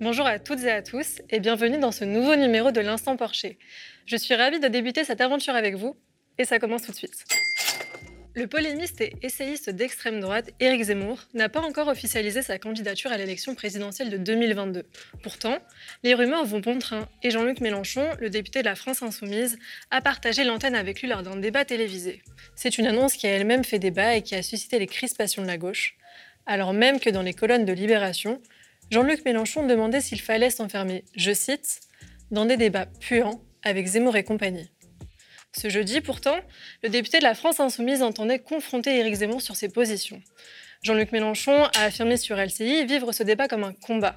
Bonjour à toutes et à tous et bienvenue dans ce nouveau numéro de l'Instant Porcher. Je suis ravie de débuter cette aventure avec vous et ça commence tout de suite. Le polémiste et essayiste d'extrême droite Éric Zemmour n'a pas encore officialisé sa candidature à l'élection présidentielle de 2022. Pourtant, les rumeurs vont bon train et Jean-Luc Mélenchon, le député de la France Insoumise, a partagé l'antenne avec lui lors d'un débat télévisé. C'est une annonce qui a elle-même fait débat et qui a suscité les crispations de la gauche, alors même que dans les colonnes de Libération, Jean-Luc Mélenchon demandait s'il fallait s'enfermer, je cite, dans des débats puants avec Zemmour et compagnie. Ce jeudi, pourtant, le député de la France Insoumise entendait confronter Éric Zemmour sur ses positions. Jean-Luc Mélenchon a affirmé sur LCI vivre ce débat comme un combat.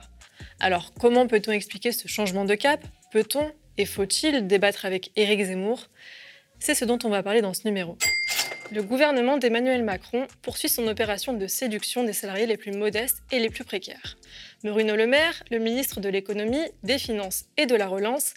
Alors, comment peut-on expliquer ce changement de cap? Peut-on et faut-il débattre avec Éric Zemmour? C'est ce dont on va parler dans ce numéro le gouvernement d'Emmanuel Macron poursuit son opération de séduction des salariés les plus modestes et les plus précaires. Bruno Le Maire, le ministre de l'économie, des finances et de la relance,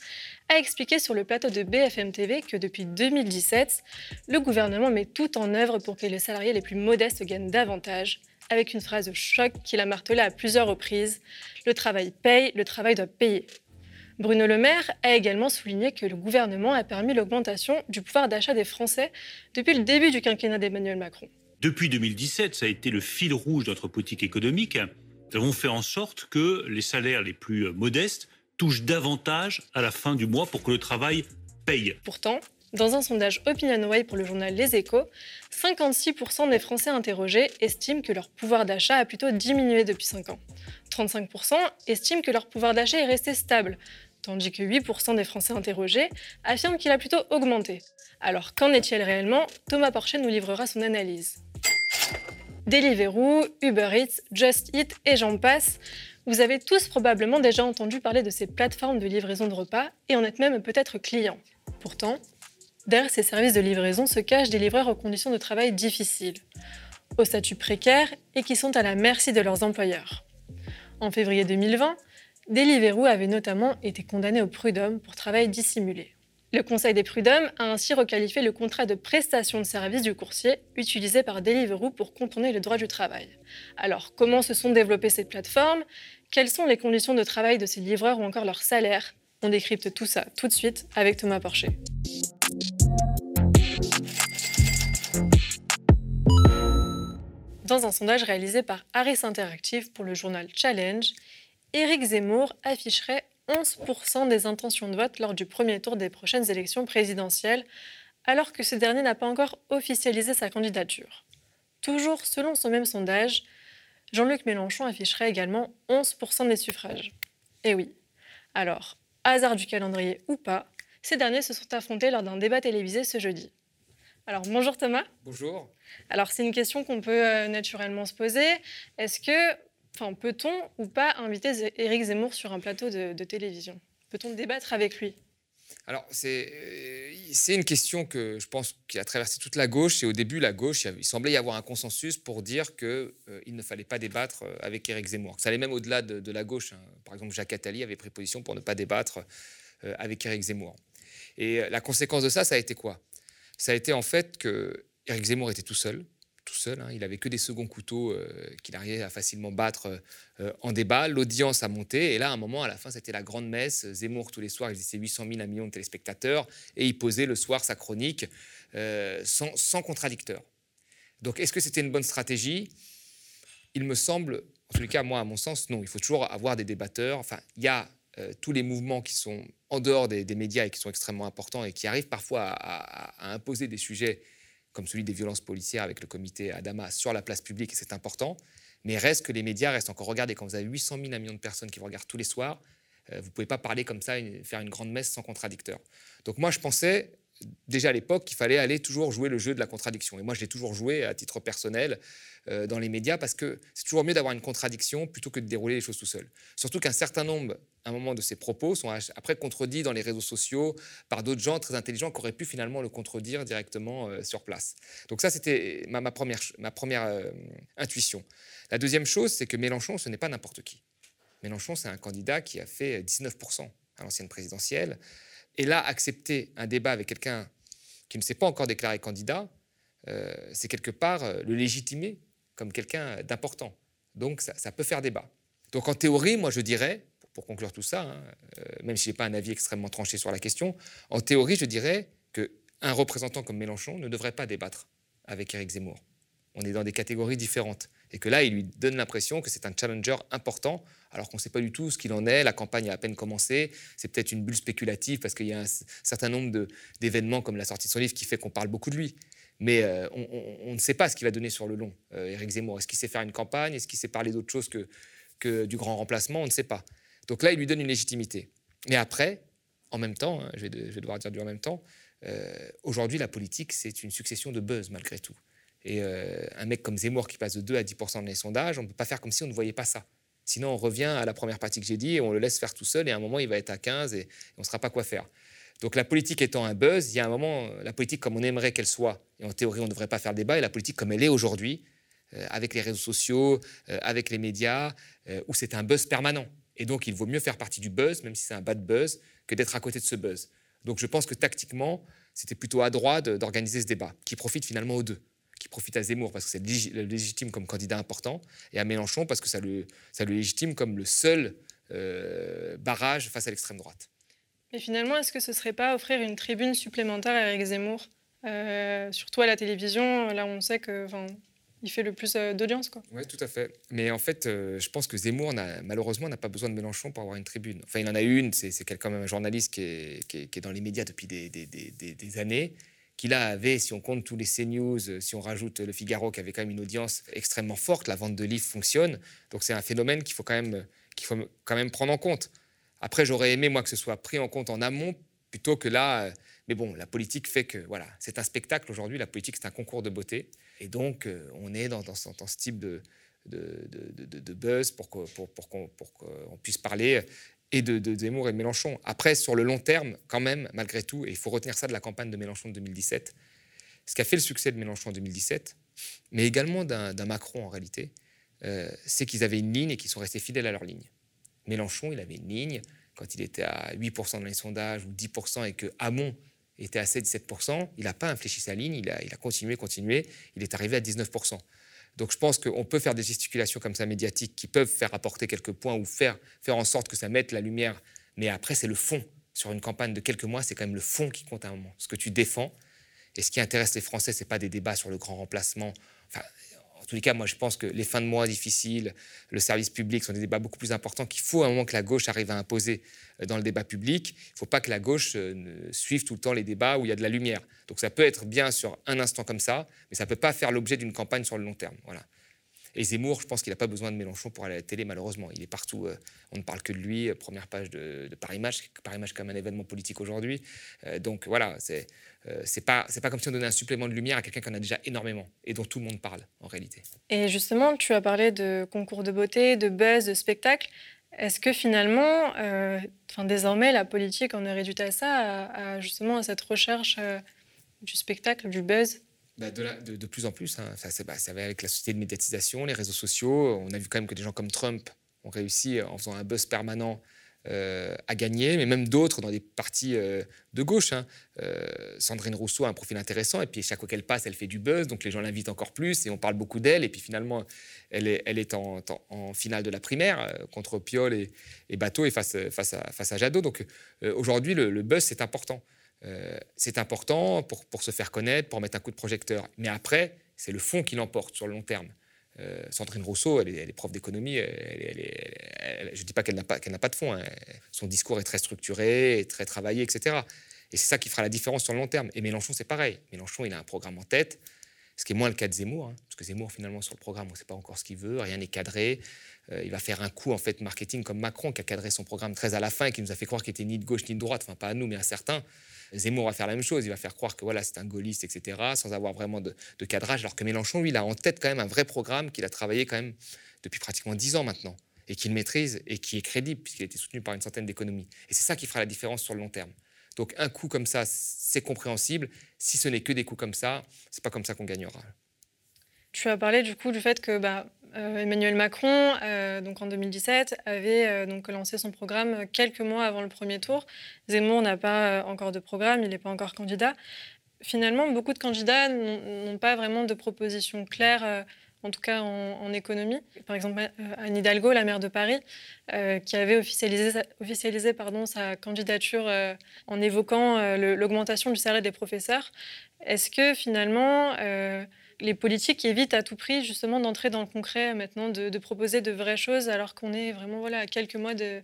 a expliqué sur le plateau de BFM TV que depuis 2017, le gouvernement met tout en œuvre pour que les salariés les plus modestes gagnent davantage, avec une phrase choc qu'il a martelée à plusieurs reprises Le travail paye, le travail doit payer. Bruno Le Maire a également souligné que le gouvernement a permis l'augmentation du pouvoir d'achat des Français depuis le début du quinquennat d'Emmanuel Macron. Depuis 2017, ça a été le fil rouge de notre politique économique. Nous avons fait en sorte que les salaires les plus modestes touchent davantage à la fin du mois pour que le travail paye. Pourtant, dans un sondage OpinionWay pour le journal Les Échos, 56% des Français interrogés estiment que leur pouvoir d'achat a plutôt diminué depuis 5 ans. 35% estiment que leur pouvoir d'achat est resté stable, tandis que 8% des Français interrogés affirment qu'il a plutôt augmenté. Alors qu'en est-il réellement? Thomas Porcher nous livrera son analyse. Deliveroo, Uber Eats, Just Eat et j'en passe. Vous avez tous probablement déjà entendu parler de ces plateformes de livraison de repas et en êtes même peut-être client. Pourtant, derrière ces services de livraison se cachent des livreurs aux conditions de travail difficiles, au statut précaire et qui sont à la merci de leurs employeurs. En février 2020, Deliveroo avait notamment été condamné au prud'homme pour travail dissimulé. Le Conseil des prud'hommes a ainsi requalifié le contrat de prestation de service du coursier utilisé par Deliveroo pour contourner le droit du travail. Alors, comment se sont développées ces plateformes? Quelles sont les conditions de travail de ces livreurs ou encore leur salaire? On décrypte tout ça tout de suite avec Thomas Porcher. Dans un sondage réalisé par Harris Interactive pour le journal Challenge, Éric Zemmour afficherait 11% des intentions de vote lors du premier tour des prochaines élections présidentielles, alors que ce dernier n'a pas encore officialisé sa candidature. Toujours selon ce même sondage, Jean-Luc Mélenchon afficherait également 11% des suffrages. Et oui. Alors, hasard du calendrier ou pas, ces derniers se sont affrontés lors d'un débat télévisé ce jeudi. Alors bonjour Thomas. Bonjour. Alors c'est une question qu'on peut euh, naturellement se poser. Est-ce que Enfin, peut-on ou pas inviter Éric Zemmour sur un plateau de, télévision? Peut-on débattre avec lui? Alors, euh, c'est une question que je pense qui a traversé toute la gauche. Et au début, la gauche, il semblait y avoir un consensus pour dire qu'il euh, ne fallait pas débattre euh, avec Éric Zemmour. Ça allait même au-delà de, la gauche. Hein. Par exemple, Jacques Attali avait pris position pour ne pas débattre avec Éric Zemmour. Et la conséquence de ça, ça a été quoi? Ça a été en fait que Éric Zemmour était tout seul tout seul. Hein. Il avait que des seconds couteaux euh, qu'il arrivait à facilement battre euh, en débat. L'audience a monté. Et là, à un moment, à la fin, c'était la grande messe. Zemmour, tous les soirs, il disait 800 000, 1 million de téléspectateurs. Et il posait le soir sa chronique euh, sans, sans, contradicteur. Donc, est-ce que c'était une bonne stratégie? Il me semble, en tout cas, moi, à mon sens, non. Il faut toujours avoir des débatteurs. Enfin, il y a tous les mouvements qui sont en dehors des, médias et qui sont extrêmement importants et qui arrivent parfois à imposer des sujets comme celui des violences policières avec le comité Adama sur la place publique, et c'est important. Mais reste que les médias restent encore regardés. Quand vous avez 800 000, 1 million de personnes qui vous regardent tous les soirs, euh, vous ne pouvez pas parler comme ça, faire une grande messe sans contradicteur. Donc moi, je pensais déjà à l'époque qu'il fallait aller toujours jouer le jeu de la contradiction. Et moi, je l'ai toujours joué à titre personnel euh, dans les médias parce que c'est toujours mieux d'avoir une contradiction plutôt que de dérouler les choses tout seul. Surtout qu'un certain nombre, à un moment de ses propos, sont après contredits dans les réseaux sociaux par d'autres gens très intelligents qui auraient pu finalement le contredire directement euh, sur place. Donc ça, c'était ma, première, ma première euh, intuition. La deuxième chose, c'est que Mélenchon, ce n'est pas n'importe qui. Mélenchon, c'est un candidat qui a fait 19% à l'ancienne présidentielle. Et là, accepter un débat avec quelqu'un qui ne s'est pas encore déclaré candidat, euh, c'est quelque part euh, le légitimer comme quelqu'un d'important. Donc ça, peut faire débat. Donc en théorie, moi je dirais, pour conclure tout ça, hein, même si je n'ai pas un avis extrêmement tranché sur la question, en théorie, je dirais qu'un représentant comme Mélenchon ne devrait pas débattre avec Éric Zemmour. On est dans des catégories différentes. Et que là, il lui donne l'impression que c'est un challenger important, alors qu'on ne sait pas du tout ce qu'il en est. La campagne a à peine commencé. C'est peut-être une bulle spéculative parce qu'il y a un certain nombre d'événements comme la sortie de son livre qui fait qu'on parle beaucoup de lui. Mais euh, on, ne sait pas ce qu'il va donner sur le long, euh, Éric Zemmour. Est-ce qu'il sait faire une campagne? Est-ce qu'il sait parler d'autre chose que, du grand remplacement? On ne sait pas. Donc là, il lui donne une légitimité. Mais après, en même temps, hein, je, vais devoir dire du en même temps, euh, aujourd'hui, la politique, c'est une succession de buzz malgré tout. Et euh, un mec comme Zemmour qui passe de 2 à 10% dans les sondages, on ne peut pas faire comme si on ne voyait pas ça. Sinon, on revient à la première partie que j'ai dit et on le laisse faire tout seul. Et à un moment, il va être à 15 et, on ne saura pas quoi faire. Donc la politique étant un buzz, il y a un moment, la politique comme on aimerait qu'elle soit, et en théorie on ne devrait pas faire le débat, et la politique comme elle est aujourd'hui, euh, avec les réseaux sociaux, euh, avec les médias, où c'est un buzz permanent. Et donc il vaut mieux faire partie du buzz, même si c'est un bad buzz, que d'être à côté de ce buzz. Donc je pense que tactiquement, c'était plutôt à droite d'organiser ce débat, qui profite finalement aux deux qui profite à Zemmour parce que c'est légitime comme candidat important, et à Mélenchon parce que ça le, ça le légitime comme le seul euh, barrage face à l'extrême droite. Mais finalement, est-ce que ce ne serait pas offrir une tribune supplémentaire à Eric Zemmour euh, Surtout à la télévision, là on sait que il fait le plus euh, d'audience. Oui, tout à fait. Mais en fait, je pense que Zemmour, malheureusement, n'a pas besoin de Mélenchon pour avoir une tribune. Enfin, il en a une, c'est quand même un journaliste qui est, qui est, dans les médias depuis des, des, des, des années qui là avait, si on compte tous les CNews, euh, si on rajoute le Figaro qui avait quand même une audience extrêmement forte, la vente de livres fonctionne. Donc c'est un phénomène qu'il faut, quand même, faut quand même prendre en compte. Après, j'aurais aimé, moi, que ce soit pris en compte en amont plutôt que là. Euh, mais bon, la politique fait que, voilà, c'est un spectacle aujourd'hui. La politique, c'est un concours de beauté. Et donc, euh, on est dans, dans, ce type de, de, de, buzz pour, pour, pour, pour qu'on puisse parler et de, Zemmour et de Mélenchon. Après, sur le long terme, quand même, malgré tout, et il faut retenir ça de la campagne de Mélenchon de 2017, ce qui a fait le succès de Mélenchon en 2017, mais également d'un Macron en réalité, euh, c'est qu'ils avaient une ligne et qu'ils sont restés fidèles à leur ligne. Mélenchon, il avait une ligne, quand il était à 8% dans les sondages ou 10% et que Hamon était à 7-17%, il n'a pas infléchi sa ligne, il a continué, continué, il est arrivé à 19%. Donc je pense qu'on peut faire des gesticulations comme ça médiatiques qui peuvent faire apporter quelques points ou faire, faire en sorte que ça mette la lumière. Mais après, c'est le fond. Sur une campagne de quelques mois, c'est quand même le fond qui compte à un moment. Ce que tu défends. Et ce qui intéresse les Français, ce n'est pas des débats sur le grand remplacement. En tous les cas, moi, je pense que les fins de mois difficiles, le service public sont des débats beaucoup plus importants qu'il faut à un moment que la gauche arrive à imposer euh, dans le débat public. Il ne faut pas que la gauche euh, suive tout le temps les débats où il y a de la lumière. Donc ça peut être bien sur un instant comme ça, mais ça ne peut pas faire l'objet d'une campagne sur le long terme. Voilà. Et Zemmour, je pense qu'il n'a pas besoin de Mélenchon pour aller à la télé, malheureusement. Il est partout. Euh, on ne parle que de lui. Première page de, Paris Match. Paris Match comme un événement politique aujourd'hui. donc voilà, c'est euh, c'est pas pas comme si on donnait un supplément de lumière à quelqu'un qui en a déjà énormément et dont tout le monde parle en réalité. Et justement, tu as parlé de concours de beauté, de buzz, de spectacle. Est-ce que finalement, euh, désormais, la politique en est réduite à ça, à, justement à cette recherche euh, du spectacle, du buzz? Bah, de, plus en plus, hein. ça, bah, ça va avec la société de médiatisation, les réseaux sociaux. On a vu quand même que des gens comme Trump ont réussi en faisant un buzz permanent euh, à gagner, mais même d'autres dans des partis euh, de gauche. Hein. Euh, Sandrine Rousseau a un profil intéressant, et puis chaque fois qu'elle passe, elle fait du buzz, donc les gens l'invitent encore plus, et on parle beaucoup d'elle, et puis finalement, elle est, en, finale de la primaire contre Piolle et, Bateau, et face, à, face à Jadot. Donc aujourd'hui, le, buzz, c'est important. C'est important pour, se faire connaître, pour mettre un coup de projecteur. Mais après, c'est le fond qui l'emporte sur le long terme. Euh, Sandrine Rousseau, elle est, prof d'économie. je ne dis pas qu'elle n'a pas, pas, de fond. Hein. Son discours est très structuré, très travaillé, etc. Et c'est ça qui fera la différence sur le long terme. Et Mélenchon, c'est pareil. Mélenchon, il a un programme en tête, ce qui est moins le cas de Zemmour. Hein, parce que Zemmour, finalement, sur le programme, on ne sait pas encore ce qu'il veut, rien n'est cadré. Euh, il va faire un coup en fait marketing comme Macron, qui a cadré son programme très à la fin et qui nous a fait croire qu'il était ni de gauche ni de droite. Enfin, pas à nous, mais à certains. Zemmour va faire la même chose, il va faire croire que voilà, c'est un gaulliste, etc., sans avoir vraiment de, cadrage, alors que Mélenchon, lui, il a en tête quand même un vrai programme qu'il a travaillé quand même depuis pratiquement dix ans maintenant, et qu'il maîtrise et qui est crédible, puisqu'il a été soutenu par une centaine d'économies. Et c'est ça qui fera la différence sur le long terme. Donc un coup comme ça, c'est compréhensible. Si ce n'est que des coups comme ça, c'est pas comme ça qu'on gagnera. Tu as parlé du coup du fait que bah, euh, Emmanuel Macron, euh, donc en 2017, avait euh, donc lancé son programme quelques mois avant le premier tour. Zemmour n'a pas encore de programme, il n'est pas encore candidat. Finalement, beaucoup de candidats n'ont pas vraiment de propositions claires en tout cas en, économie. Par exemple, Anne Hidalgo, la maire de Paris, qui avait officialisé, officialisé pardon, sa candidature en évoquant l'augmentation du salaire des professeurs. Est-ce que finalement, les politiques évitent à tout prix justement d'entrer dans le concret maintenant, de, proposer de vraies choses alors qu'on est vraiment voilà, à quelques mois de,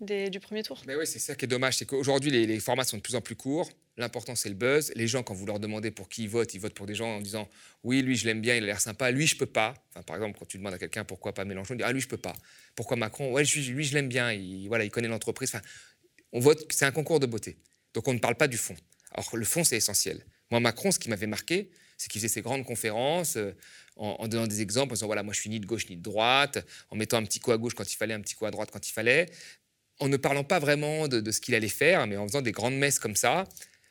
du premier tour. Mais oui, c'est ça qui est dommage, c'est qu'aujourd'hui les, formats sont de plus en plus courts. L'important c'est le buzz. Les gens, quand vous leur demandez pour qui ils votent, ils votent pour des gens en disant oui, lui je l'aime bien, il a l'air sympa, lui je peux pas. Enfin, par exemple, quand tu demandes à quelqu'un pourquoi pas Mélenchon, il dit ah lui je peux pas. Pourquoi Macron? Ouais, lui je l'aime bien, il, voilà, il connaît l'entreprise. Enfin, on vote, c'est un concours de beauté. Donc on ne parle pas du fond. Alors le fond c'est essentiel. Moi Macron, ce qui m'avait marqué, c'est qu'il faisait ses grandes conférences euh, en, donnant des exemples, en disant voilà, moi je suis ni de gauche ni de droite, en mettant un petit coup à gauche quand il fallait, un petit coup à droite quand il fallait en ne parlant pas vraiment de, ce qu'il allait faire, mais en faisant des grandes messes comme ça.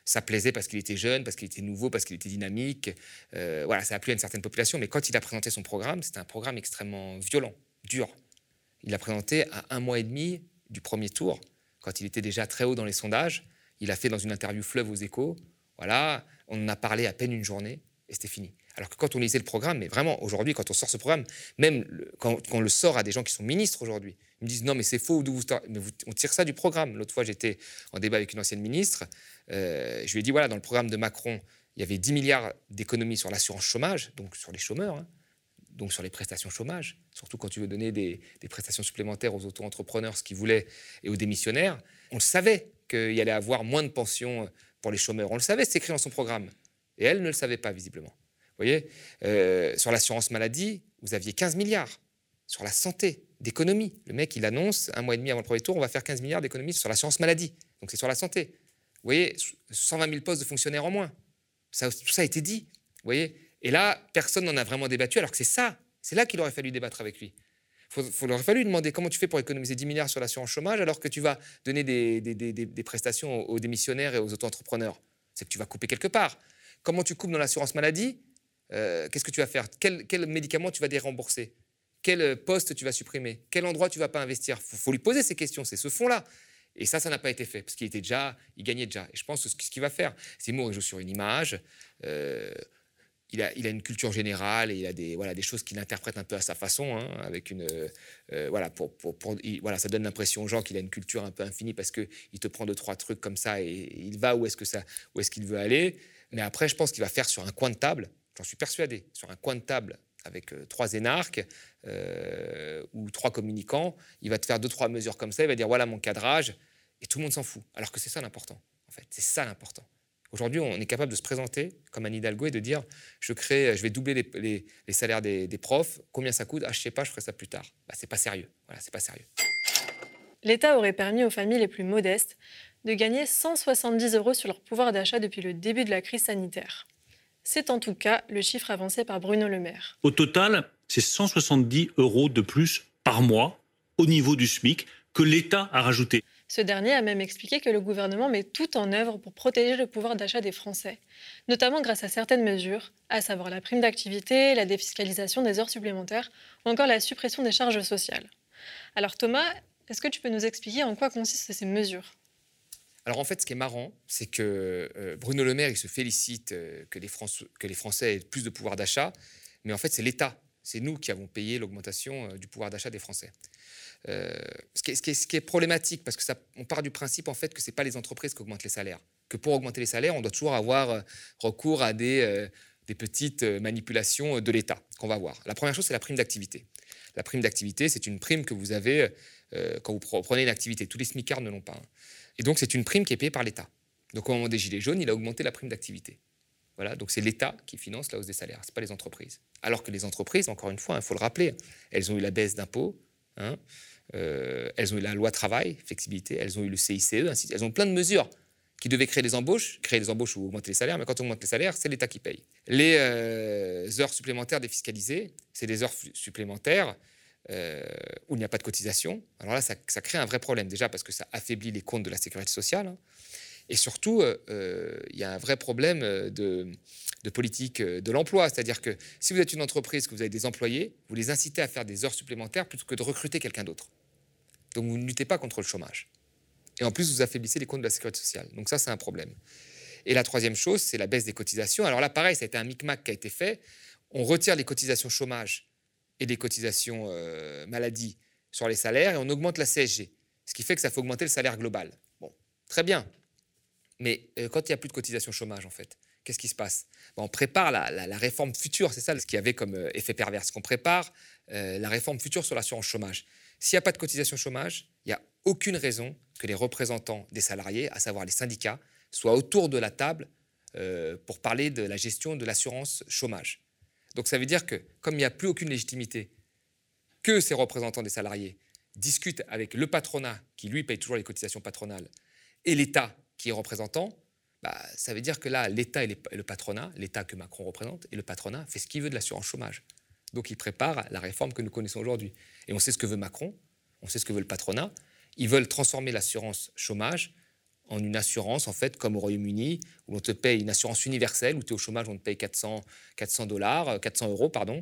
Ça plaisait parce qu'il était jeune, parce qu'il était nouveau, parce qu'il était dynamique. Euh, voilà, ça a plu à une certaine population. Mais quand il a présenté son programme, c'était un programme extrêmement violent, dur. Il l'a présenté à un mois et demi du premier tour, quand il était déjà très haut dans les sondages. Il a fait dans une interview fleuve aux échos. Voilà, on en a parlé à peine une journée et c'était fini. Alors que quand on lisait le programme, mais vraiment aujourd'hui, quand on sort ce programme, même quand, on le sort à des gens qui sont ministres aujourd'hui, ils me disent non mais c'est faux, vous, on tire ça du programme. L'autre fois j'étais en débat avec une ancienne ministre, euh, je lui ai dit voilà dans le programme de Macron il y avait 10 milliards d'économies sur l'assurance chômage, donc sur les chômeurs, hein, donc sur les prestations chômage, surtout quand tu veux donner des, prestations supplémentaires aux auto-entrepreneurs, ce qu'ils voulaient, et aux démissionnaires. On le savait qu'il allait avoir moins de pensions pour les chômeurs. On le savait, c'est écrit dans son programme. Et elle ne le savait pas, visiblement. Vous voyez euh, Sur l'assurance maladie, vous aviez 15 milliards. Sur la santé, d'économie. Le mec, il annonce un mois et demi avant le premier tour, on va faire 15 milliards d'économies sur l'assurance maladie. Donc c'est sur la santé. Vous voyez 120 000 postes de fonctionnaires en moins. Tout ça a été dit. Vous voyez Et là, personne n'en a vraiment débattu, alors que c'est ça. C'est là qu'il aurait fallu débattre avec lui. Il aurait fallu demander comment tu fais pour économiser 10 milliards sur l'assurance chômage alors que tu vas donner des, des prestations aux démissionnaires et aux auto-entrepreneurs. C'est que tu vas couper quelque part. Comment tu coupes dans l'assurance maladie euh, Qu'est-ce que tu vas faire? Quel, médicament tu vas dérembourser? Quel poste tu vas supprimer? Quel endroit tu vas pas investir? Il faut, lui poser ces questions, c'est ce fond-là. Et ça, ça n'a pas été fait, parce qu'il était déjà, il gagnait déjà. Et je pense que ce qu'il va faire, Zemmour, il joue sur une image, euh, il, a, il, une culture générale et il a des, voilà, des choses qu'il interprète un peu à sa façon, hein, avec une, euh, voilà, pour, voilà, ça donne l'impression aux gens qu'il a une culture un peu infinie parce qu'il te prend deux, trois trucs comme ça et, il va où est-ce que ça, où est-ce qu'il veut aller. Mais après, je pense qu'il va faire sur un coin de table, j'en suis persuadé, sur un coin de table avec euh, trois énarques euh, ou trois communicants, il va te faire deux, trois mesures comme ça, il va dire voilà mon cadrage, et tout le monde s'en fout. Alors que c'est ça l'important, en fait. C'est ça l'important. Aujourd'hui, on est capable de se présenter comme Anne Hidalgo et de dire je, crée, je vais doubler les, salaires des, profs, combien ça coûte Ah, je sais pas, je ferai ça plus tard. Bah, c'est pas sérieux. Voilà, c'est pas sérieux. L'État aurait permis aux familles les plus modestes de gagner 170 euros sur leur pouvoir d'achat depuis le début de la crise sanitaire. C'est en tout cas le chiffre avancé par Bruno Le Maire. Au total, c'est 170 euros de plus par mois au niveau du SMIC que l'État a rajouté. Ce dernier a même expliqué que le gouvernement met tout en œuvre pour protéger le pouvoir d'achat des Français, notamment grâce à certaines mesures, à savoir la prime d'activité, la défiscalisation des heures supplémentaires ou encore la suppression des charges sociales. Alors Thomas, est-ce que tu peux nous expliquer en quoi consistent ces mesures? Alors en fait, ce qui est marrant, c'est que euh, Bruno Le Maire, il se félicite euh, que, les Français aient plus de pouvoir d'achat, mais en fait, c'est l'État, c'est nous qui avons payé l'augmentation euh, du pouvoir d'achat des Français. Ce qui, est, problématique, parce que ça, on part du principe en fait que ce n'est pas les entreprises qui augmentent les salaires, que pour augmenter les salaires, on doit toujours avoir recours à des, des petites manipulations de l'État qu'on va voir. La première chose, c'est la prime d'activité. La prime d'activité, c'est une prime que vous avez quand vous prenez une activité. Tous les smicards ne l'ont pas. Hein. Et donc, c'est une prime qui est payée par l'État. Donc, au moment des Gilets jaunes, il a augmenté la prime d'activité. Voilà, donc c'est l'État qui finance la hausse des salaires, ce n'est pas les entreprises. Alors que les entreprises, encore une fois, il faut le rappeler, elles ont eu la baisse d'impôts, hein, euh, elles ont eu la loi travail, flexibilité, elles ont eu le CICE, elles ont plein de mesures qui devaient créer des embauches, créer des embauches ou augmenter les salaires, mais quand on augmente les salaires, c'est l'État qui paye. Les euh, heures supplémentaires défiscalisées, c'est des heures supplémentaires euh, où il n'y a pas de cotisation, alors là, ça, crée un vrai problème. Déjà parce que ça affaiblit les comptes de la sécurité sociale. Hein. et surtout, euh, euh, il y a un vrai problème de, politique de l'emploi. C'est-à-dire que si vous êtes une entreprise, que vous avez des employés, vous les incitez à faire des heures supplémentaires plutôt que de recruter quelqu'un d'autre. Donc vous ne luttez pas contre le chômage. Et en plus, vous affaiblissez les comptes de la sécurité sociale. Donc ça, c'est un problème. Et la troisième chose, c'est la baisse des cotisations. Alors là, pareil, ça a été un micmac qui a été fait on retire les cotisations chômage et les cotisations euh, maladie sur les salaires et on augmente la CSG. Ce qui fait que ça fait augmenter le salaire global. Bon, très bien. Mais euh, quand il n'y a plus de cotisations chômage, en fait, qu'est-ce qui se passe? Ben, On prépare la, réforme future, c'est ça ce qui avait comme euh, effet pervers, qu'on prépare la réforme future sur l'assurance chômage. S'il n'y a pas de cotisation chômage, il n'y a aucune raison que les représentants des salariés, à savoir les syndicats, soient autour de la table pour parler de la gestion de l'assurance chômage. Donc ça veut dire que comme il n'y a plus aucune légitimité, que ces représentants des salariés discutent avec le patronat, qui lui paye toujours les cotisations patronales, et l'État qui est représentant, bah, ça veut dire que là, l'État et le patronat, l'État que Macron représente, et le patronat fait ce qu'il veut de l'assurance chômage. Donc il prépare la réforme que nous connaissons aujourd'hui. Et on sait ce que veut Macron, on sait ce que veut le patronat. Ils veulent transformer l'assurance chômage en une assurance, en fait, comme au Royaume-Uni, où on te paye une assurance universelle, où tu es au chômage, on te paye 400, 400 dollars, 400 euros, pardon.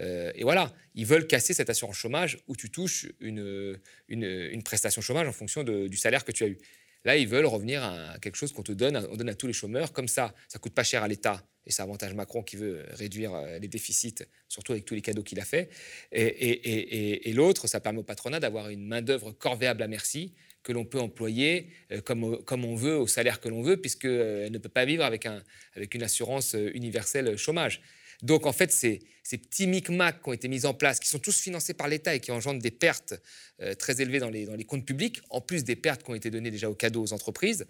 Euh, et voilà, ils veulent casser cette assurance chômage où tu touches une, une, prestation chômage en fonction du salaire que tu as eu. Là, ils veulent revenir à quelque chose qu'on te donne, on donne à tous les chômeurs, comme ça, ça coûte pas cher à l'État, et c'est avantage Macron qui veut réduire euh, les déficits, surtout avec tous les cadeaux qu'il a fait. Et, et l'autre, ça permet au patronat d'avoir une main-d'œuvre corvéable à merci, que l'on peut employer euh, comme, comme on veut, au salaire que l'on veut, puisqu'elle euh, ne peut pas vivre avec, un, avec une assurance euh, universelle chômage. Donc en fait, ces, ces petits micmacs qui ont été mis en place, qui sont tous financés par l'État et qui engendrent des pertes très élevées dans les, dans les comptes publics, en plus des pertes qui ont été données déjà au cadeau aux entreprises,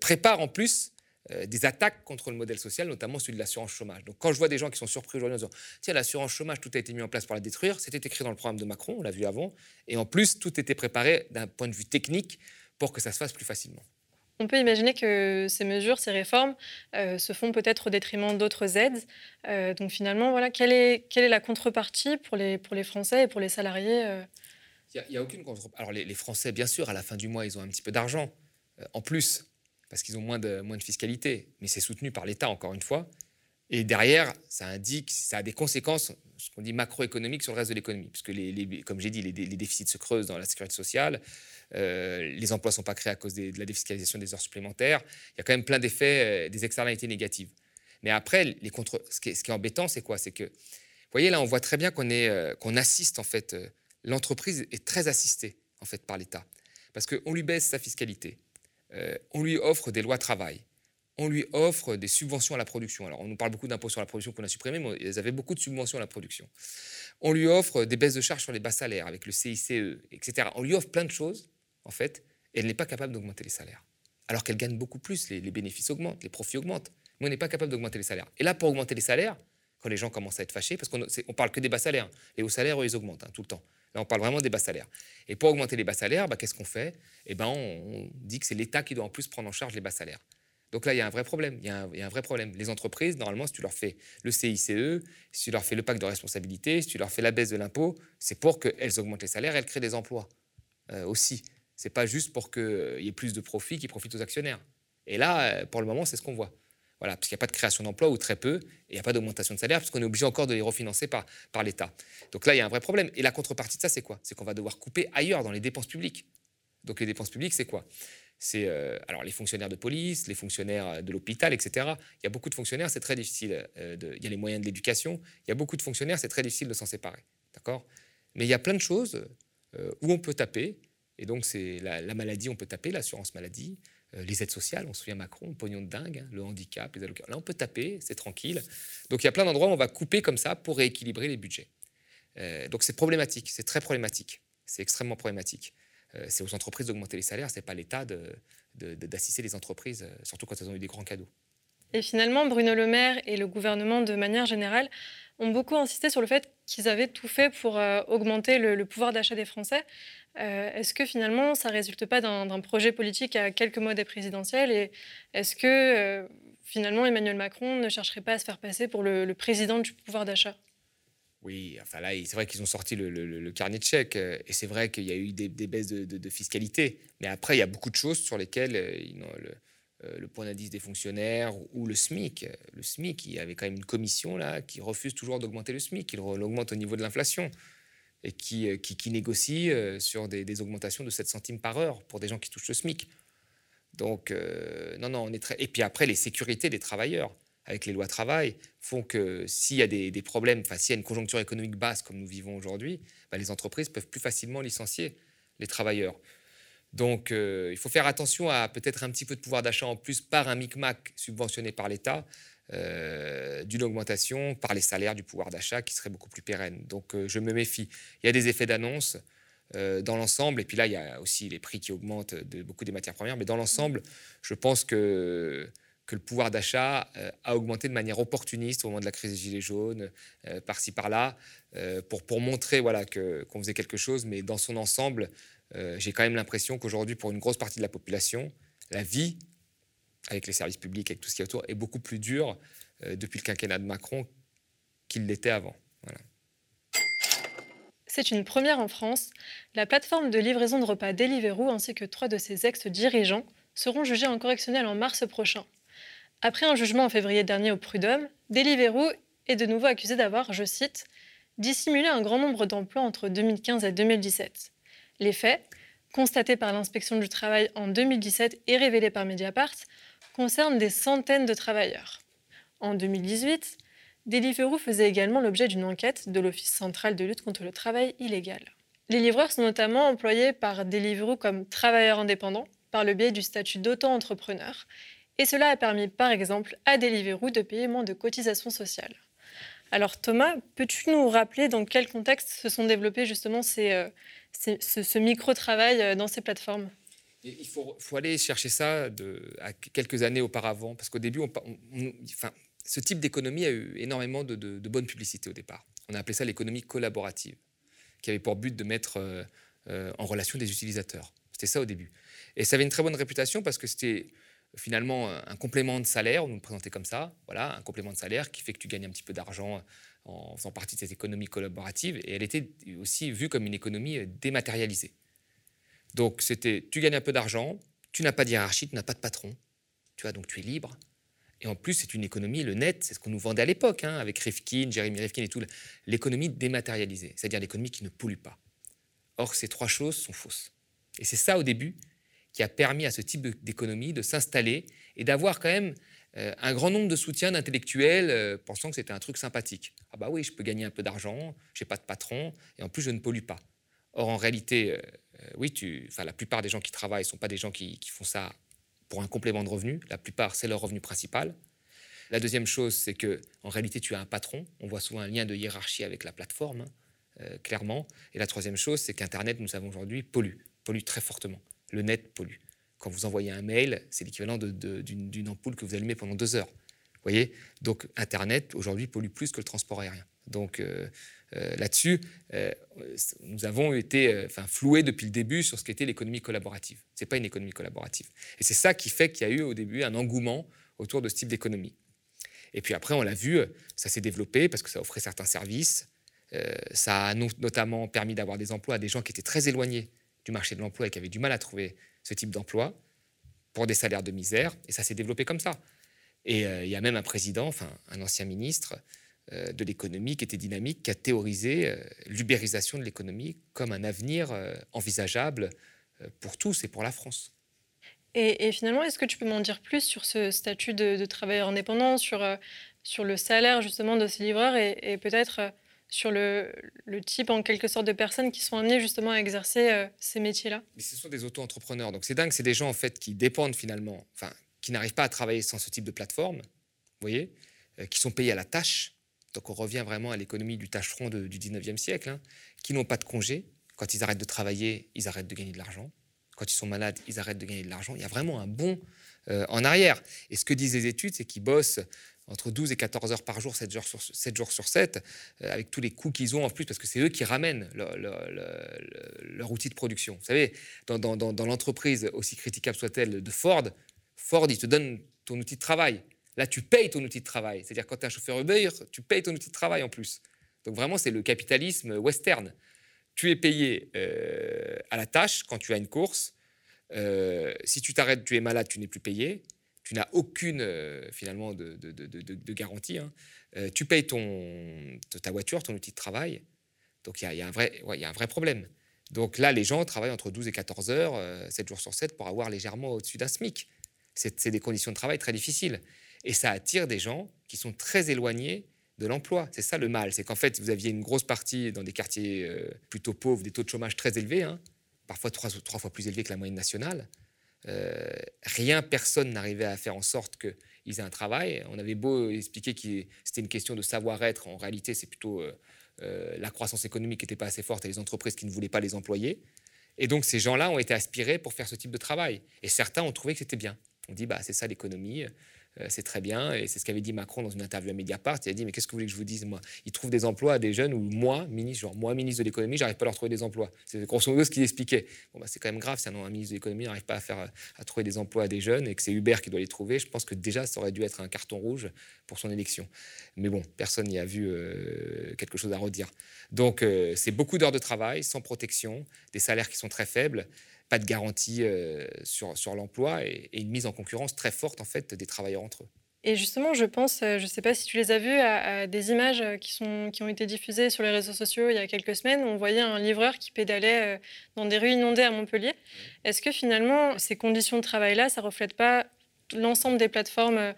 préparent en plus euh, des attaques contre le modèle social, notamment celui de l'assurance chômage. Donc quand je vois des gens qui sont surpris aujourd'hui en disant Tiens, l'assurance chômage, tout a été mis en place pour la détruire, c'était écrit dans le programme de Macron, on l'a vu avant, et en plus, tout était préparé d'un point de vue technique pour que ça se fasse plus facilement. On peut imaginer que ces mesures, ces réformes euh, se font peut-être au détriment d'autres aides. Euh, donc finalement, voilà, quelle est, quelle est la contrepartie pour les, pour les Français et pour les salariés Il n'y a, aucune contrepartie. Alors les, les, Français, bien sûr, à la fin du mois, ils ont un petit peu d'argent. en plus, parce qu'ils ont moins de, fiscalité. Mais c'est soutenu par l'État, encore une fois. Et derrière, ça indique, ça a des conséquences, ce qu'on dit macroéconomiques sur le reste de l'économie. Puisque, les, comme j'ai dit, les, déficits se creusent dans la sécurité sociale, euh, les emplois ne sont pas créés à cause de la défiscalisation des heures supplémentaires. Il y a quand même plein d'effets, euh, des externalités négatives. Mais après, les contre, ce, qui est, ce qui est embêtant, c'est quoi? C'est que, vous voyez, là, on voit très bien qu'on euh, qu'on assiste, en fait, l'entreprise est très assistée, en fait, par l'État. Parce qu'on lui baisse sa fiscalité, euh, on lui offre des lois travail, on lui offre des subventions à la production. Alors, on nous parle beaucoup d'impôts sur la production qu'on a supprimés, mais ils avaient beaucoup de subventions à la production. On lui offre des baisses de charges sur les bas salaires avec le CICE, etc. On lui offre plein de choses, en fait, et elle n'est pas capable d'augmenter les salaires. Alors qu'elle gagne beaucoup plus, les, bénéfices augmentent, les profits augmentent, mais on n'est pas capable d'augmenter les salaires. Et là, pour augmenter les salaires, quand les gens commencent à être fâchés, parce qu'on ne parle que des bas salaires, les hauts salaires, eux, ils augmentent hein, tout le temps. Là, on parle vraiment des bas salaires. Et pour augmenter les bas salaires, bah, qu'est-ce qu'on fait? Eh ben, on, dit que c'est l'État qui doit en plus prendre en charge les bas salaires. Donc là, il y a un vrai problème. Il y, vrai problème. Les entreprises, normalement, si tu leur fais le CICE, si tu leur fais le pacte de responsabilité, si tu leur fais la baisse de l'impôt, c'est pour qu'elles augmentent les salaires elles créent des emplois euh, aussi. C'est pas juste pour qu'il y ait plus de profits qui profitent aux actionnaires. Et là, euh, pour le moment, c'est ce qu'on voit. Voilà, parce qu'il n'y a pas de création d'emplois ou très peu, et il n'y a pas d'augmentation de salaire, puisqu'on est obligé encore de les refinancer par, l'État. Donc là, il y a un vrai problème. Et la contrepartie de ça, c'est quoi? C'est qu'on va devoir couper ailleurs dans les dépenses publiques. Donc les dépenses publiques, c'est quoi? C'est euh, alors les fonctionnaires de police, les fonctionnaires de l'hôpital, etc. Il y a beaucoup de fonctionnaires, c'est très difficile. Euh, de, il y a les moyens de l'éducation. Il y a beaucoup de fonctionnaires, c'est très difficile de s'en séparer. D'accord? Mais il y a plein de choses euh, où on peut taper. Et donc c'est la maladie, on peut taper, l'assurance maladie. Euh, les aides sociales, on se souvient Macron, pognon de dingue, hein, le handicap, les allocations. Là, on peut taper, c'est tranquille. Donc il y a plein d'endroits où on va couper comme ça pour rééquilibrer les budgets. Euh, donc c'est problématique, c'est très problématique, c'est extrêmement problématique. Euh, c'est aux entreprises d'augmenter les salaires, c'est pas l'État d'assister les entreprises, surtout quand elles ont eu des grands cadeaux. Et finalement, Bruno Le Maire et le gouvernement, de manière générale, ont beaucoup insisté sur le fait qu'ils avaient tout fait pour augmenter le pouvoir d'achat des Français. Euh, est-ce que finalement, ça ne résulte pas d'un projet politique à quelques mois des présidentielles Et est-ce que euh, finalement, Emmanuel Macron ne chercherait pas à se faire passer pour le, président du pouvoir d'achat? Oui, enfin là, c'est vrai qu'ils ont sorti le, carnet de chèques euh, et c'est vrai qu'il y a eu des, baisses de, fiscalité. Mais après, il y a beaucoup de choses sur lesquelles le, point d'indice des fonctionnaires ou le SMIC, le SMIC, il y avait quand même une commission là qui refuse toujours d'augmenter le SMIC, il l'augmente au niveau de l'inflation et qui, euh, qui, qui négocie euh, sur des, augmentations de 7 centimes par heure pour des gens qui touchent le SMIC. Donc, euh, non, non, on est très. Et puis après, les sécurités des travailleurs, avec les lois travail, font que s'il y a des, problèmes, enfin s'il y a une conjoncture économique basse comme nous vivons aujourd'hui, bah, les entreprises peuvent plus facilement licencier les travailleurs. Donc il faut faire attention à peut-être un petit peu de pouvoir d'achat en plus par un micmac subventionné par l'État, euh, d'une augmentation par les salaires du pouvoir d'achat qui serait beaucoup plus pérenne. Donc euh, je me méfie. Il y a des effets d'annonce dans l'ensemble, et puis là il y a aussi les prix qui augmentent de beaucoup des matières premières, mais dans l'ensemble, je pense que que le pouvoir d'achat euh, a augmenté de manière opportuniste au moment de la crise des Gilets jaunes, euh, par-ci par-là, euh, pour, pour montrer voilà, qu'on faisait quelque chose. Mais dans son ensemble, j'ai quand même l'impression qu'aujourd'hui, pour une grosse partie de la population, la vie, avec les services publics, avec tout ce qui est autour, est beaucoup plus dure depuis le quinquennat de Macron qu'il l'était avant. C'est une première en France. La plateforme de livraison de repas Deliveroo ainsi que trois de ses ex-dirigeants seront jugés en correctionnel en mars prochain. Après un jugement en février dernier au Prud'homme, Deliveroo est de nouveau accusé d'avoir, je cite, dissimulé un grand nombre d'emplois entre 2015 et 2017. Les faits, constatés par l'inspection du travail en 2017 et révélés par Mediapart, concernent des centaines de travailleurs. En 2018, Deliveroo faisait également l'objet d'une enquête de l'Office central de lutte contre le travail illégal. Les livreurs sont notamment employés par Deliveroo comme travailleurs indépendants par le biais du statut d'auto-entrepreneur et cela a permis par exemple à Deliveroo de payer moins de cotisations sociales. Alors Thomas, peux-tu nous rappeler dans quel contexte se sont développés justement ces, euh, ce, micro-travail euh, dans ces plateformes? Il faut, aller chercher ça de, à quelques années auparavant, parce qu'au début, ce type d'économie a eu énormément de, bonnes publicités au départ. On a appelé ça l'économie collaborative, qui avait pour but de mettre euh, en relation des utilisateurs. C'était ça au début. Et ça avait une très bonne réputation parce que c'était finalement un complément de salaire, on nous le présentait comme ça, voilà, un complément de salaire qui fait que tu gagnes un petit peu d'argent en faisant partie de cette économie collaborative, et elle était aussi vue comme une économie dématérialisée. Donc c'était, tu gagnes un peu d'argent, tu n'as pas de hiérarchie, tu n'as pas de patron, tu vois, donc tu es libre. Et en plus, c'est une économie, le net, c'est ce qu'on nous vendait à l'époque, hein, avec Rifkin, Jeremy Rifkin et tout, l'économie dématérialisée, c'est-à-dire l'économie qui ne pollue pas. Or, ces trois choses sont fausses. Et c'est ça, au début, qui a permis à ce type d'économie de s'installer et d'avoir quand même euh, un grand nombre de soutiens d'intellectuels euh, pensant que c'était un truc sympathique. Ah bah oui, je peux gagner un peu d'argent, j'ai pas de patron et en plus je ne pollue pas. Or en réalité, euh, oui, tu, la plupart des gens qui travaillent ne sont pas des gens qui, font ça pour un complément de revenu. La plupart, c'est leur revenu principal. La deuxième chose, c'est que en réalité, tu as un patron. On voit souvent un lien de hiérarchie avec la plateforme, hein, clairement. Et la troisième chose, c'est qu'Internet, nous savons aujourd'hui, pollue, pollue très fortement le net pollue. Quand vous envoyez un mail, c'est l'équivalent d'une ampoule que vous allumez pendant deux heures. Vous voyez? Donc Internet, aujourd'hui, pollue plus que le transport aérien. Donc euh, euh, là-dessus, euh, nous avons été enfin, floués depuis le début sur ce qu'était l'économie collaborative. Ce n'est pas une économie collaborative. Et c'est ça qui fait qu'il y a eu au début un engouement autour de ce type d'économie. Et puis après, on l'a vu, ça s'est développé parce que ça offrait certains services. ça a notamment permis d'avoir des emplois à des gens qui étaient très éloignés du marché de l'emploi et qui avaient du mal à trouver ce type d'emploi pour des salaires de misère. Et ça s'est développé comme ça. Et il y a même un président, enfin un ancien ministre de l'économie qui était dynamique, qui a théorisé euh, l'ubérisation de l'économie comme un avenir envisageable pour tous et pour la France. Et, finalement, est-ce que tu peux m'en dire plus sur ce statut de, travailleur indépendant, sur, sur le salaire justement de ces livreurs et peut-être sur le, type en quelque sorte de personnes qui sont amenées justement à exercer euh, ces métiers-là? Mais ce sont des auto-entrepreneurs, donc c'est dingue, c'est des gens en fait qui dépendent finalement, enfin qui n'arrivent pas à travailler sans ce type de plateforme, vous voyez, euh, qui sont payés à la tâche, donc on revient vraiment à l'économie du tâcheron du 19e siècle, hein, qui n'ont pas de congé, quand ils arrêtent de travailler, ils arrêtent de gagner de l'argent, quand ils sont malades, ils arrêtent de gagner de l'argent, il y a vraiment un bon euh, en arrière. Et ce que disent les études, c'est qu'ils bossent entre 12 et 14 heures par jour, 7 jours sur 7, jours sur 7 euh, avec tous les coûts qu'ils ont en plus, parce que c'est eux qui ramènent leur, outil de production. Vous savez, dans, l'entreprise, aussi critiquable soit-elle, de Ford, Ford, il te donne ton outil de travail. Là, tu payes ton outil de travail. C'est-à-dire, quand tu es un chauffeur Uber, tu payes ton outil de travail en plus. Donc vraiment, c'est le capitalisme western. Tu es payé euh, à la tâche quand tu as une course. Euh, si tu t'arrêtes, tu es malade, tu n'es plus payé tu n'as aucune euh, finalement de, garantie. Hein. Tu payes ton, ta voiture, ton outil de travail. Donc il y, y a un vrai problème. Donc là, les gens travaillent entre 12 et 14 heures, 7 euh, jours sur 7, pour avoir légèrement au-dessus d'un SMIC. C'est des conditions de travail très difficiles. Et ça attire des gens qui sont très éloignés de l'emploi. C'est ça le mal. C'est qu'en fait, vous aviez une grosse partie dans des quartiers euh, plutôt pauvres, des taux de chômage très élevés, hein, parfois trois, trois fois plus élevés que la moyenne nationale. Euh, rien, personne n'arrivait à faire en sorte qu'ils aient un travail. On avait beau expliquer que c'était une question de savoir-être, en réalité, c'est plutôt euh, la croissance économique qui n'était pas assez forte et les entreprises qui ne voulaient pas les employer. Et donc, ces gens-là ont été aspirés pour faire ce type de travail. Et certains ont trouvé que c'était bien. On dit, bah, c'est ça l'économie, c'est très bien. Et c'est ce qu'avait dit Macron dans une interview à Mediapart. Il a dit Mais qu'est-ce que vous voulez que je vous dise, moi? Il trouve des emplois à des jeunes où moi, ministre, moi, ministre de l'économie, j'arrive pas à leur trouver des emplois. C'est grosso modo ce qu'il expliquait. Bon, bah, c'est quand même grave si un, ministre de l'économie n'arrive pas à, faire, à trouver des emplois à des jeunes et que c'est Uber qui doit les trouver. Je pense que déjà, ça aurait dû être un carton rouge pour son élection. Mais bon, personne n'y a vu euh, quelque chose à redire. Donc, euh, c'est beaucoup d'heures de travail, sans protection, des salaires qui sont très faibles pas de garantie sur, sur l'emploi et, et, une mise en concurrence très forte en fait des travailleurs entre eux. Et justement, je pense, euh, je ne sais pas si tu les as vus, à, des images euh, qui, sont, qui ont été diffusées sur les réseaux sociaux il y a quelques semaines. On voyait un livreur qui pédalait euh, dans des rues inondées à Montpellier. Est-ce que finalement, ces conditions de travail-là, ça ne reflète pas l'ensemble des plateformes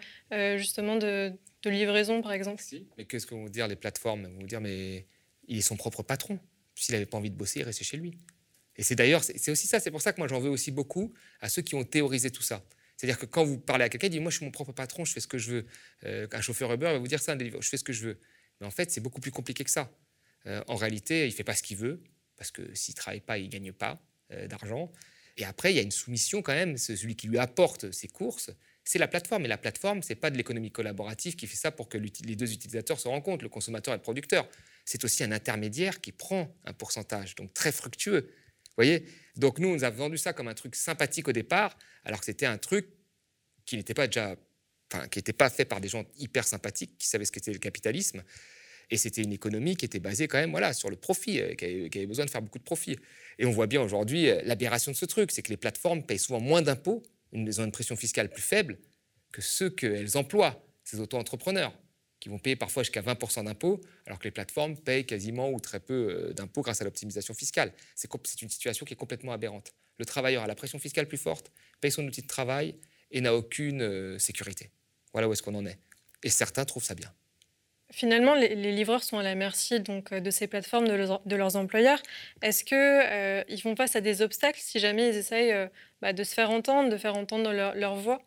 justement de, livraison, par exemple? Si, mais qu'est-ce que vont dire les plateformes? Ils vont dire, mais il est son propre patron. S'il n'avait pas envie de bosser, il restait chez lui. Et c'est d'ailleurs, c'est aussi ça, c'est pour ça que moi j'en veux aussi beaucoup à ceux qui ont théorisé tout ça. C'est-à-dire que quand vous parlez à quelqu'un, il dit Moi, je suis mon propre patron, je fais ce que je veux. Euh, un chauffeur Uber va vous dire ça, je fais ce que je veux. Mais en fait, c'est beaucoup plus compliqué que ça. Euh, en réalité, il ne fait pas ce qu'il veut, parce que s'il ne travaille pas, il ne gagne pas euh, d'argent. Et après, il y a une soumission quand même. Celui qui lui apporte ses courses, c'est la plateforme. Et la plateforme, ce n'est pas de l'économie collaborative qui fait ça pour que les deux utilisateurs se rencontrent, le consommateur et le producteur. C'est aussi un intermédiaire qui prend un pourcentage, donc très fructueux. Donc nous, on nous a vendu ça comme un truc sympathique au départ, alors que c'était un truc qui n'était pas déjà, enfin, qui n'était pas fait par des gens hyper sympathiques, qui savaient ce qu'était le capitalisme. Et c'était une économie qui était basée quand même voilà, sur le profit, euh, qui avait, besoin de faire beaucoup de profit. Et on voit bien aujourd'hui euh, l'aberration de ce truc, c'est que les plateformes payent souvent moins d'impôts, ils ont une pression fiscale plus faible que ceux qu'elles emploient, ces auto-entrepreneurs, qui vont payer parfois jusqu'à 20% d'impôts, alors que les plateformes payent quasiment ou très peu euh, d'impôts grâce à l'optimisation fiscale. C'est une situation qui est complètement aberrante. Le travailleur a la pression fiscale plus forte, paye son outil de travail, et n'a aucune euh, sécurité. Voilà où est-ce qu'on en est. Et certains trouvent ça bien. Finalement, les, livreurs sont à la merci donc euh, de ces plateformes, de, leurs employeurs. Est-ce qu'ils euh, font face à des obstacles si jamais ils essayent bah, de se faire entendre, de faire entendre leur, voix?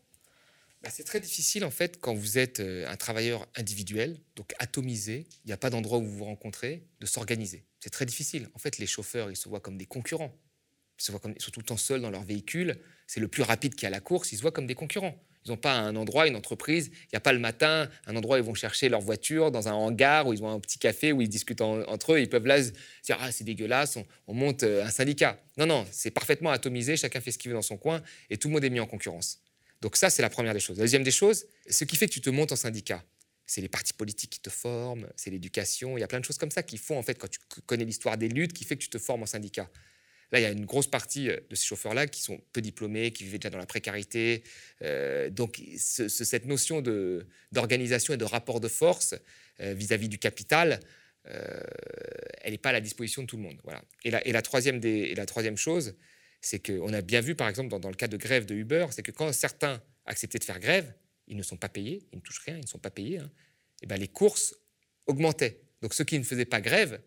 Bah, C'est très difficile en fait quand vous êtes un travailleur individuel, donc atomisé, il n'y a pas d'endroit où vous vous rencontrez, de s'organiser. C'est très difficile. En fait, les chauffeurs, ils se voient comme des concurrents. Ils se voient comme, ils sont tout le temps seuls dans leur véhicule c'est le plus rapide qui a la course, ils se voient comme des concurrents. Ils n'ont pas un endroit, une entreprise, il n'y a pas le matin un endroit où ils vont chercher leur voiture, dans un hangar, où ils ont un petit café, où ils discutent entre eux, ils peuvent là dire Ah, c'est dégueulasse, on, monte euh, un syndicat. Non, non, c'est parfaitement atomisé, chacun fait ce qu'il veut dans son coin, et tout le monde est mis en concurrence. Donc, ça, c'est la première des choses. La deuxième des choses, ce qui fait que tu te montes en syndicat, c'est les partis politiques qui te forment, c'est l'éducation, il y a plein de choses comme ça qui font, en fait, quand tu connais l'histoire des luttes, qui fait que tu te formes en syndicat. Là, il y a une grosse partie euh, de ces chauffeurs-là qui sont peu diplômés, qui vivent déjà dans la précarité. Euh, donc, cette notion d'organisation et de rapport de force euh, vis-à-vis du capital, elle n'est pas à la disposition de tout le monde. Voilà. Et la troisième chose, c'est qu'on a bien vu, par exemple, dans, le cas de grève de Uber, c'est que quand certains acceptaient de faire grève, ils ne sont pas payés, ils ne touchent rien, ils ne sont pas payés, hein, et ben les courses augmentaient. Donc ceux qui ne faisaient pas grève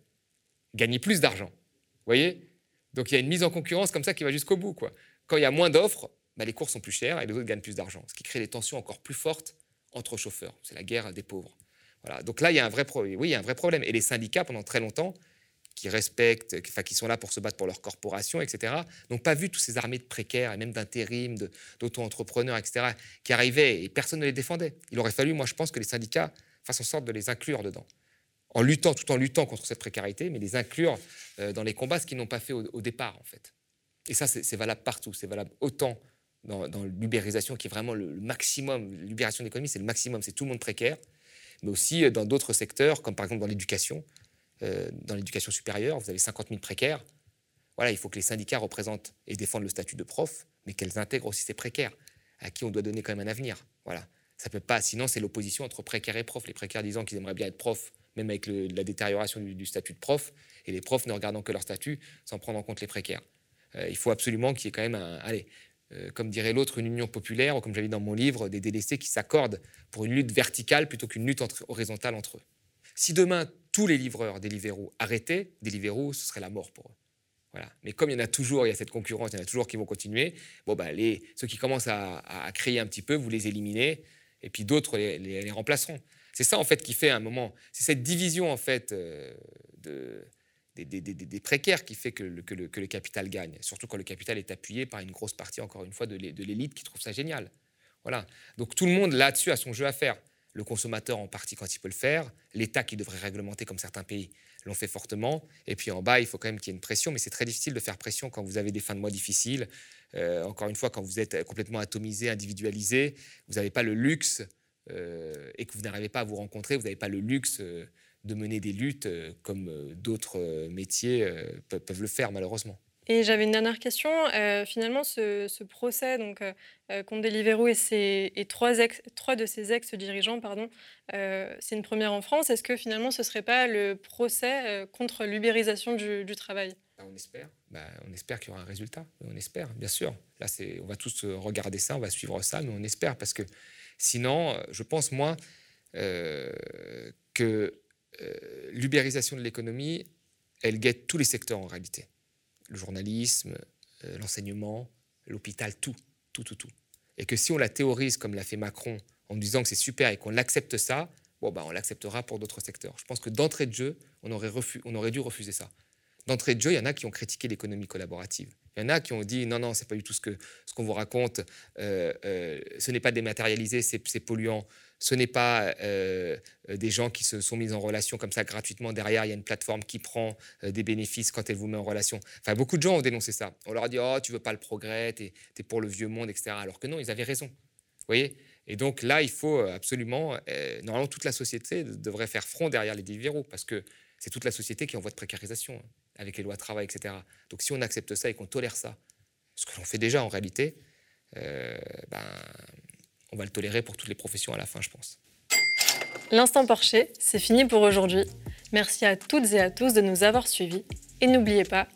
gagnaient plus d'argent. Vous voyez? Donc il y a une mise en concurrence comme ça qui va jusqu'au bout. Quoi. Quand il y a moins d'offres, bah, les cours sont plus chers et les autres gagnent plus d'argent, ce qui crée des tensions encore plus fortes entre chauffeurs. C'est la guerre des pauvres. Voilà. Donc là, il y a un vrai. Oui, il y a un vrai problème. Et les syndicats, pendant très longtemps, qui respectent, enfin, qui sont là pour se battre pour leur corporation, etc., n'ont pas vu toutes ces armées de précaires et même d'intérim, d'auto-entrepreneurs, etc., qui arrivaient et personne ne les défendait. Il aurait fallu, moi, je pense que les syndicats fassent en sorte de les inclure dedans en luttant, tout en luttant contre cette précarité, mais les inclure euh, dans les combats, ce qu'ils n'ont pas fait au, départ, en fait. Et ça, c'est valable partout. C'est valable autant dans, l'ubérisation, qui est vraiment le, maximum. L'ubérisation de l'économie, c'est le maximum, c'est tout le monde précaire, mais aussi euh, dans d'autres secteurs, comme par exemple dans l'éducation. Euh, dans l'éducation supérieure, vous avez 50 000 précaires. Voilà, il faut que les syndicats représentent et défendent le statut de prof, mais qu'elles intègrent aussi ces précaires, à qui on doit donner quand même un avenir. Voilà. Ça peut pas, sinon c'est l'opposition entre précaires et profs. Les précaires disant qu'ils aimeraient bien être profs, même avec la détérioration du, statut de prof, et les profs ne regardant que leur statut sans prendre en compte les précaires. Euh, il faut absolument qu'il y ait quand même allez, euh, comme dirait l'autre, une union populaire, ou comme j'avais dans mon livre, des délaissés qui s'accordent pour une lutte verticale plutôt qu'une lutte horizontale entre eux. Si demain, tous les livreurs des Deliveroo arrêtaient, Deliveroo, ce serait la mort pour eux. Voilà. Mais comme il y en a toujours, il y a cette concurrence, il y en a toujours qui vont continuer, bon, bah, les, ceux qui commencent à, créer un petit peu, vous les éliminez, et puis d'autres les, remplaceront. C'est ça, en fait, qui fait un moment, c'est cette division, en fait, euh, de, des, précaires qui fait que le, que, le, capital gagne, surtout quand le capital est appuyé par une grosse partie, encore une fois, de l'élite qui trouve ça génial. Voilà. Donc tout le monde là-dessus a son jeu à faire. Le consommateur en partie quand il peut le faire, l'État qui devrait réglementer comme certains pays l'ont fait fortement, et puis en bas, il faut quand même qu'il y ait une pression, mais c'est très difficile de faire pression quand vous avez des fins de mois difficiles. Euh, encore une fois, quand vous êtes complètement atomisé, individualisé, vous n'avez pas le luxe, euh, et que vous n'arrivez pas à vous rencontrer, vous n'avez pas le luxe. Euh, de mener des luttes comme d'autres métiers peuvent le faire malheureusement. Et j'avais une dernière question. finalement, ce, procès donc, contre Deliveroo et, et trois, ex, trois, de ses ex-dirigeants, pardon, c'est une première en France. Est-ce que finalement, ce ne serait pas le procès contre l'ubérisation du, travail? Bah, On espère. Bah, on espère qu'il y aura un résultat. On espère, bien sûr. Là, on va tous regarder ça, on va suivre ça, mais on espère parce que sinon, je pense, moi, que euh, l'ubérisation de l'économie, elle guette tous les secteurs en réalité. Le journalisme, euh, l'enseignement, l'hôpital, tout, tout, tout, tout. Et que si on la théorise comme l'a fait Macron en disant que c'est super et qu'on accepte ça, bon, bah, on l'acceptera pour d'autres secteurs. Je pense que d'entrée de jeu, on aurait, on aurait dû refuser ça. D'entrée de jeu, il y en a qui ont critiqué l'économie collaborative. Il y en a qui ont dit non, non, c'est pas du tout ce qu'on ce qu'on vous raconte, euh, ce n'est pas dématérialisé, c'est polluant ce n'est pas euh, euh, des gens qui se sont mis en relation comme ça gratuitement. Derrière, il y a une plateforme qui prend euh, des bénéfices quand elle vous met en relation. Enfin, beaucoup de gens ont dénoncé ça. On leur a dit Oh, tu veux pas le progrès, tu es, pour le vieux monde, etc. Alors que non, ils avaient raison. Vous voyez? Et donc là, il faut absolument. normalement, toute la société devrait faire front derrière les Deliveroo parce que c'est toute la société qui est en voie de précarisation hein, avec les lois de travail, etc. Donc si on accepte ça et qu'on tolère ça, ce que l'on fait déjà en réalité, ben on va le tolérer pour toutes les professions à la fin, je pense. L'instant Porsche, c'est fini pour aujourd'hui. Merci à toutes et à tous de nous avoir suivis. Et n'oubliez pas,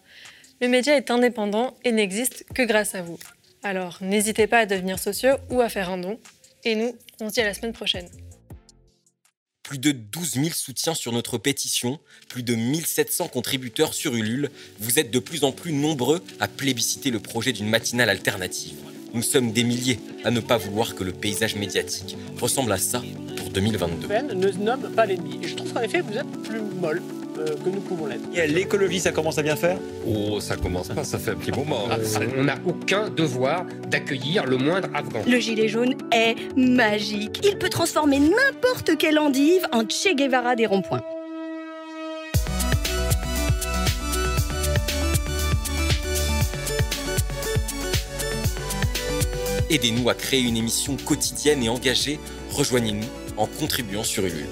le média est indépendant et n'existe que grâce à vous. Alors n'hésitez pas à devenir sociaux ou à faire un don. Et nous, on se dit à la semaine prochaine. Plus de 12 000 soutiens sur notre pétition, plus de 1700 contributeurs sur Ulule. Vous êtes de plus en plus nombreux à plébisciter le projet d'une matinale alternative. Nous sommes des milliers à ne pas vouloir que le paysage médiatique ressemble à ça pour 2022. ne nomme pas l'ennemi. Je trouve qu'en effet, vous êtes plus molle que nous pouvons l'être. L'écologie, ça commence à bien faire? Oh, ça commence pas, ça fait un petit moment. Ah, on n'a aucun devoir d'accueillir le moindre Afghan. Le gilet jaune est magique. Il peut transformer n'importe quelle endive en Che Guevara des ronds-points. Aidez-nous à créer une émission quotidienne et engagée. Rejoignez-nous en contribuant sur Ulule.